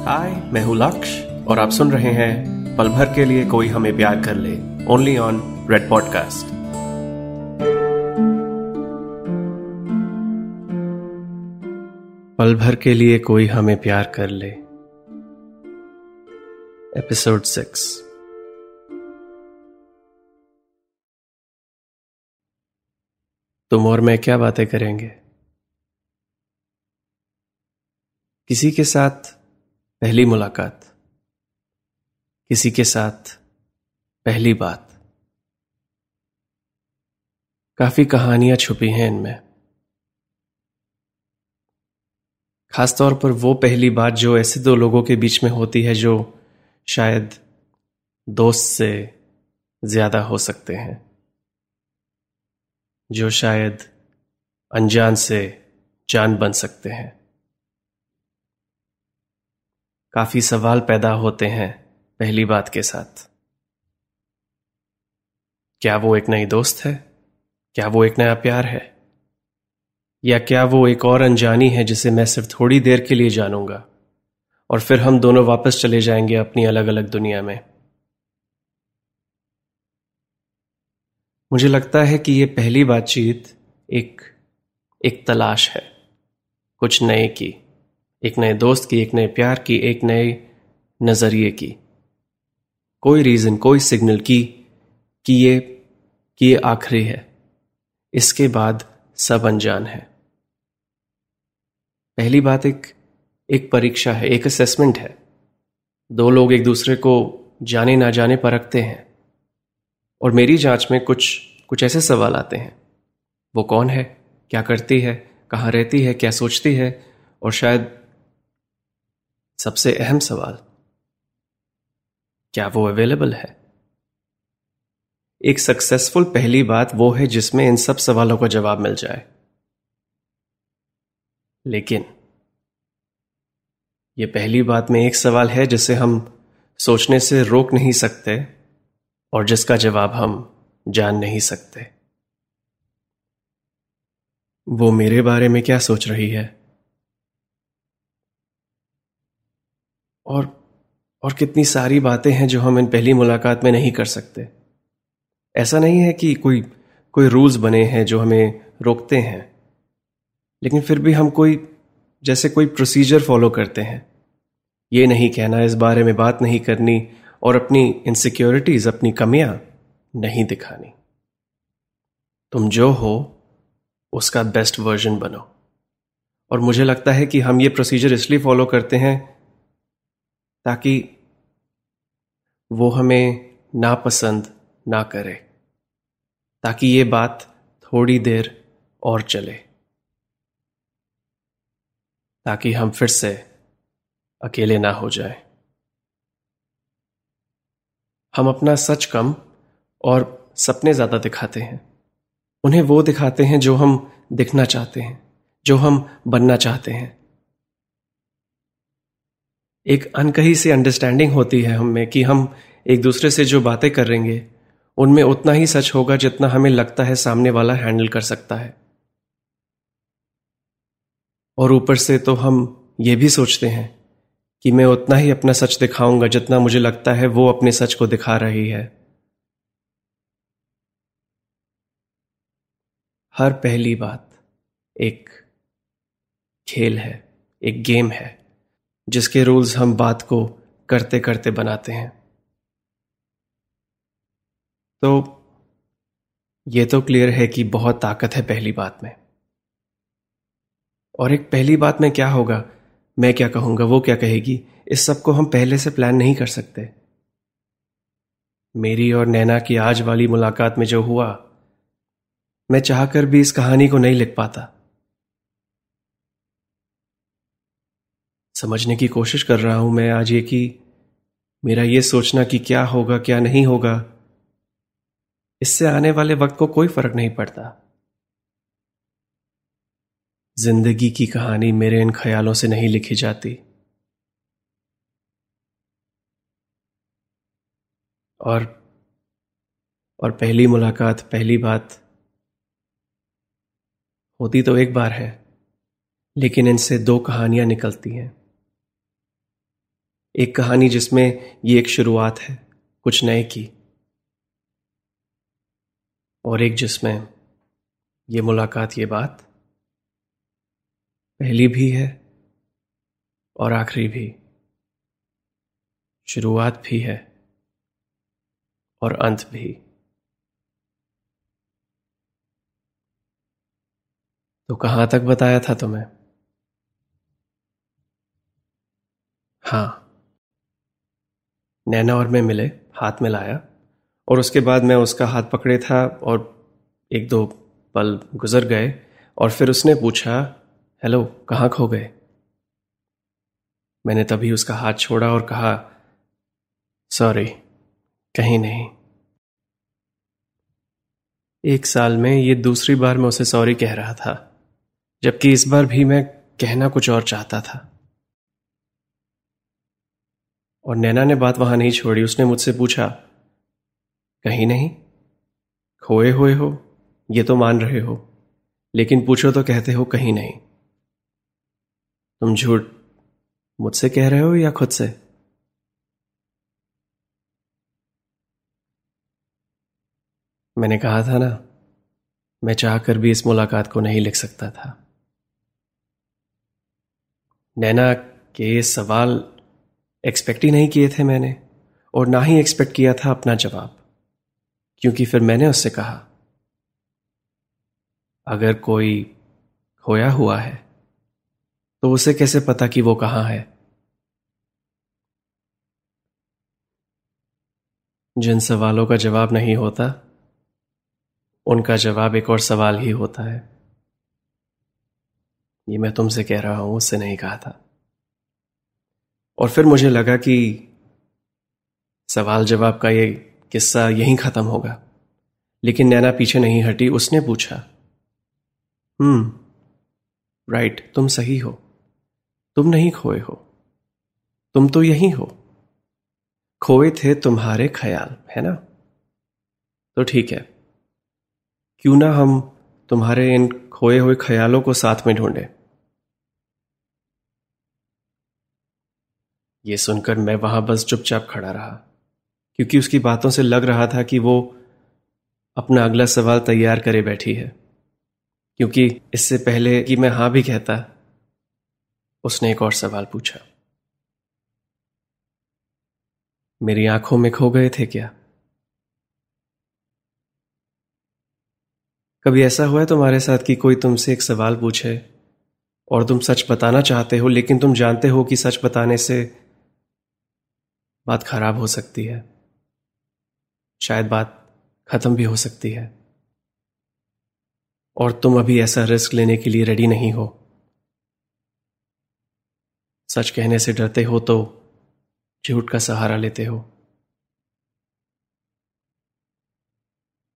हाय मैं हूँ लक्ष्य और आप सुन रहे हैं पल भर के लिए कोई हमें प्यार कर ले ओनली ऑन रेड पॉडकास्ट पल भर के लिए कोई हमें प्यार कर ले. एपिसोड सिक्स तुम और मैं क्या बातें करेंगे? किसी के साथ पहली मुलाकात। किसी के साथ पहली बात। काफ़ी कहानियाँ छुपी हैं इनमें। खासतौर पर वो पहली बात जो ऐसे दो लोगों के बीच में होती है जो शायद दोस्त से ज़्यादा हो सकते हैं। जो शायद अनजान से जान बन सकते हैं। काफ़ी सवाल पैदा होते हैं पहली बात के साथ। क्या वो एक नई दोस्त है? क्या वो एक नया प्यार है? या क्या वो एक और अनजानी है जिसे मैं सिर्फ़ थोड़ी देर के लिए जानूँगा? और फिर हम दोनों वापस चले जाएँगे अपनी अलग अलग दुनिया में। मुझे लगता है कि यह पहली बातचीत एक एक तलाश है, कुछ नए की। एक नए दोस्त की, एक नए प्यार की, एक नए नज़रिए की। कोई रीजन कोई सिग्नल की, कि ये कि ये आखिरी है। इसके बाद सब अनजान है। पहली बात एक एक परीक्षा है, एक असेसमेंट है। दो लोग एक दूसरे को जाने, ना जाने परखते हैं। और मेरी जाँच में कुछ कुछ ऐसे सवाल आते हैं। वो कौन है, क्या करती है, कहाँ रहती है, क्या सोचती है, और शायद सबसे अहम सवाल। क्या वो अवेलेबल है? एक सक्सेसफुल पहली बात वो है जिसमें इन सब सवालों का जवाब मिल जाए। लेकिन यह पहली बात में एक सवाल है जिसे हम सोचने से रोक नहीं सकते और जिसका जवाब हम जान नहीं सकते। वो मेरे बारे में क्या सोच रही है और और कितनी सारी बातें हैं जो हम इन पहली मुलाकात में नहीं कर सकते। ऐसा नहीं है कि कोई कोई रूल्स बने हैं जो हमें रोकते हैं। लेकिन फिर भी हम कोई, जैसे कोई प्रोसीजर फॉलो करते हैं। ये नहीं कहना इस बारे में बात नहीं करनी और अपनी इनसिक्योरिटीज अपनी कमियाँ नहीं दिखानी। तुम जो हो, उसका बेस्ट वर्जन बनो। और मुझे लगता है कि हम ये प्रोसीजर इसलिए फॉलो करते हैं ताकि वो हमें नापसंद ना करे, ताकि ये बात थोड़ी देर और चले, ताकि हम फिर से अकेले ना हो जाए। हम अपना सच कम और सपने ज़्यादा दिखाते हैं। उन्हें वो दिखाते हैं जो हम दिखना चाहते हैं, जो हम बनना चाहते हैं। एक अनकही सी अंडरस्टैंडिंग होती है हमें कि हम एक दूसरे से जो बातें करेंगे, उनमें उतना ही सच होगा जितना हमें लगता है सामने वाला हैंडल कर सकता है। और ऊपर से तो हम ये भी सोचते हैं कि मैं उतना ही अपना सच दिखाऊँगा जितना मुझे लगता है वो अपने सच को दिखा रही है। हर पहली बात एक खेल है, एक गेम है। जिसके रूल्स हम बात को करते करते बनाते हैं। तो यह तो क्लियर है कि बहुत ताकत है पहली बात में। और एक पहली बात में क्या होगा? मैं क्या कहूँगा? वो क्या कहेगी? इस सबको हम पहले से प्लान नहीं कर सकते। मेरी और नैना की आज वाली मुलाकात में जो हुआ, मैं चाहकर भी इस कहानी को नहीं लिख पाता। समझने की कोशिश कर रहा हूँ मैं आज ये कि मेरा ये सोचना कि क्या होगा, क्या नहीं होगा, इससे आने वाले वक्त को कोई फ़र्क नहीं पड़ता। ज़िंदगी की कहानी मेरे इन ख्यालों से नहीं लिखी जाती। और और पहली मुलाकात, पहली बात होती तो एक बार है, लेकिन इनसे दो कहानियाँ निकलती हैं। एक कहानी जिसमें ये एक शुरुआत है, कुछ नए की। और एक जिसमें ये मुलाकात, ये बात पहली भी है और आखिरी भी। शुरुआत भी है और अंत भी। तो कहाँ तक बताया था तुम्हें? हाँ। नैना और मैं मिले, हाथ में लाया और उसके बाद मैं उसका हाथ पकड़े था और एक दो पल गुजर गए, और फिर उसने पूछा, हेलो, कहाँ खो गए? मैंने तभी उसका हाथ छोड़ा और कहा, सॉरी, कहीं नहीं। एक साल में ये दूसरी बार मैं उसे सॉरी कह रहा था, जबकि इस बार भी मैं कहना कुछ और चाहता था। और नैना ने बात वहाँ नहीं छोड़ी। उसने मुझसे पूछा, कहीं नहीं? खोए हुए हो? ये तो मान रहे हो। लेकिन पूछो तो कहते हो कहीं नहीं। तुम झूठ मुझसे कह रहे हो या खुद से? मैंने कहा था ना, मैं चाहकर भी इस मुलाकात को नहीं लिख सकता था। नैना के सवाल एक्सपेक्ट ही नहीं किए थे मैंने, और ना ही एक्सपेक्ट किया था अपना जवाब। क्योंकि फिर मैंने उससे कहा, अगर कोई खोया हुआ है तो उसे कैसे पता कि वो कहाँ है? जिन सवालों का जवाब नहीं होता, उनका जवाब एक और सवाल ही होता है। ये मैं तुमसे कह रहा हूँ, उससे नहीं कहा था। और फिर मुझे लगा कि सवाल जवाब का ये किस्सा यहीं खत्म होगा। लेकिन नैना पीछे नहीं हटी, उसने पूछा हम्म राइट तुम सही हो। तुम नहीं खोए हो। तुम तो यही हो। खोए थे तुम्हारे ख्याल, है ना? तो ठीक है। क्यों ना हम तुम्हारे इन खोए हुए ख्यालों को साथ में ढूंढे। ये सुनकर मैं वहाँ बस चुपचाप खड़ा रहा, क्योंकि उसकी बातों से लग रहा था कि वो अपना अगला सवाल तैयार करे बैठी है, क्योंकि इससे पहले कि मैं हाँ भी कहता, उसने एक और सवाल पूछा। मेरी आँखों में खो गए थे क्या? कभी ऐसा हुआ है तुम्हारे साथ कि कोई तुमसे एक सवाल पूछे और तुम सच बताना चाहते हो, लेकिन तुम जानते हो कि सच बताने से बात खराब हो सकती है। शायद बात खत्म भी हो सकती है। और तुम अभी ऐसा रिस्क लेने के लिए रेडी नहीं हो। सच कहने से डरते हो तो झूठ का सहारा लेते हो।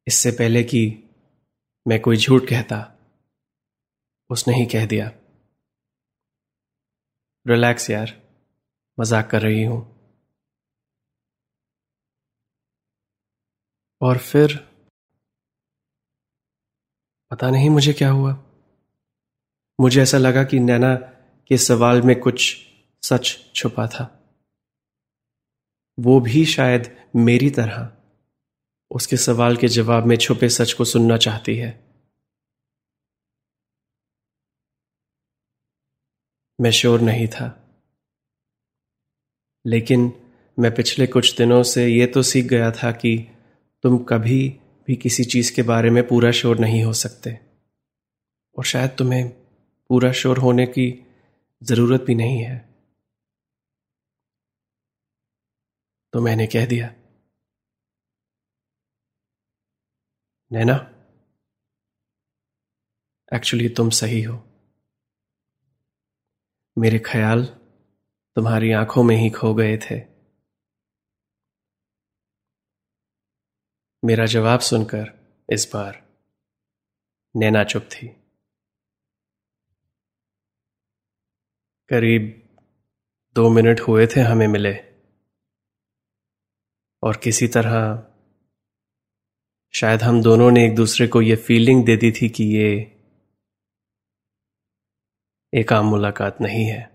इससे पहले कि मैं कोई झूठ कहता, उसने ही कह दिया। रिलैक्स यार, मज़ाक कर रही हूँ। और फिर पता नहीं मुझे क्या हुआ। मुझे ऐसा लगा कि नैना के सवाल में कुछ सच छुपा था। वो भी शायद मेरी तरह उसके सवाल के जवाब में छुपे सच को सुनना चाहती है। मैं श्योर नहीं था। लेकिन मैं पिछले कुछ दिनों से यह तो सीख गया था कि तुम कभी भी किसी चीज़ के बारे में पूरा श्योर नहीं हो सकते। और शायद तुम्हें पूरा श्योर होने की ज़रूरत भी नहीं है। तो मैंने कह दिया। नैना एक्चुअली तुम सही हो। मेरे ख्याल तुम्हारी आँखों में ही खो गए थे। मेरा जवाब सुनकर इस बार नैना चुप थी। करीब दो मिनट हुए थे हमें मिले और किसी तरह शायद हम दोनों ने एक दूसरे को यह फीलिंग दे दी थी कि ये एक आम मुलाकात नहीं है।